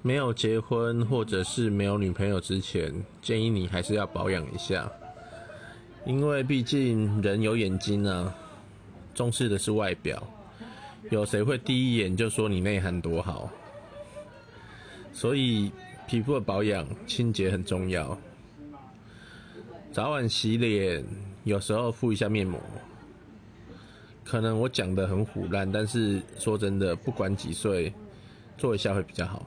没有结婚或者是没有女朋友之前建议你还是要保养一下。因为毕竟人有眼睛啊重视的是外表有谁会第一眼就说你内涵多好？所以皮肤的保养清洁很重要。早晚洗脸有时候敷一下面膜。可能我讲的很虎烂但是说真的不管几岁做一下会比较好。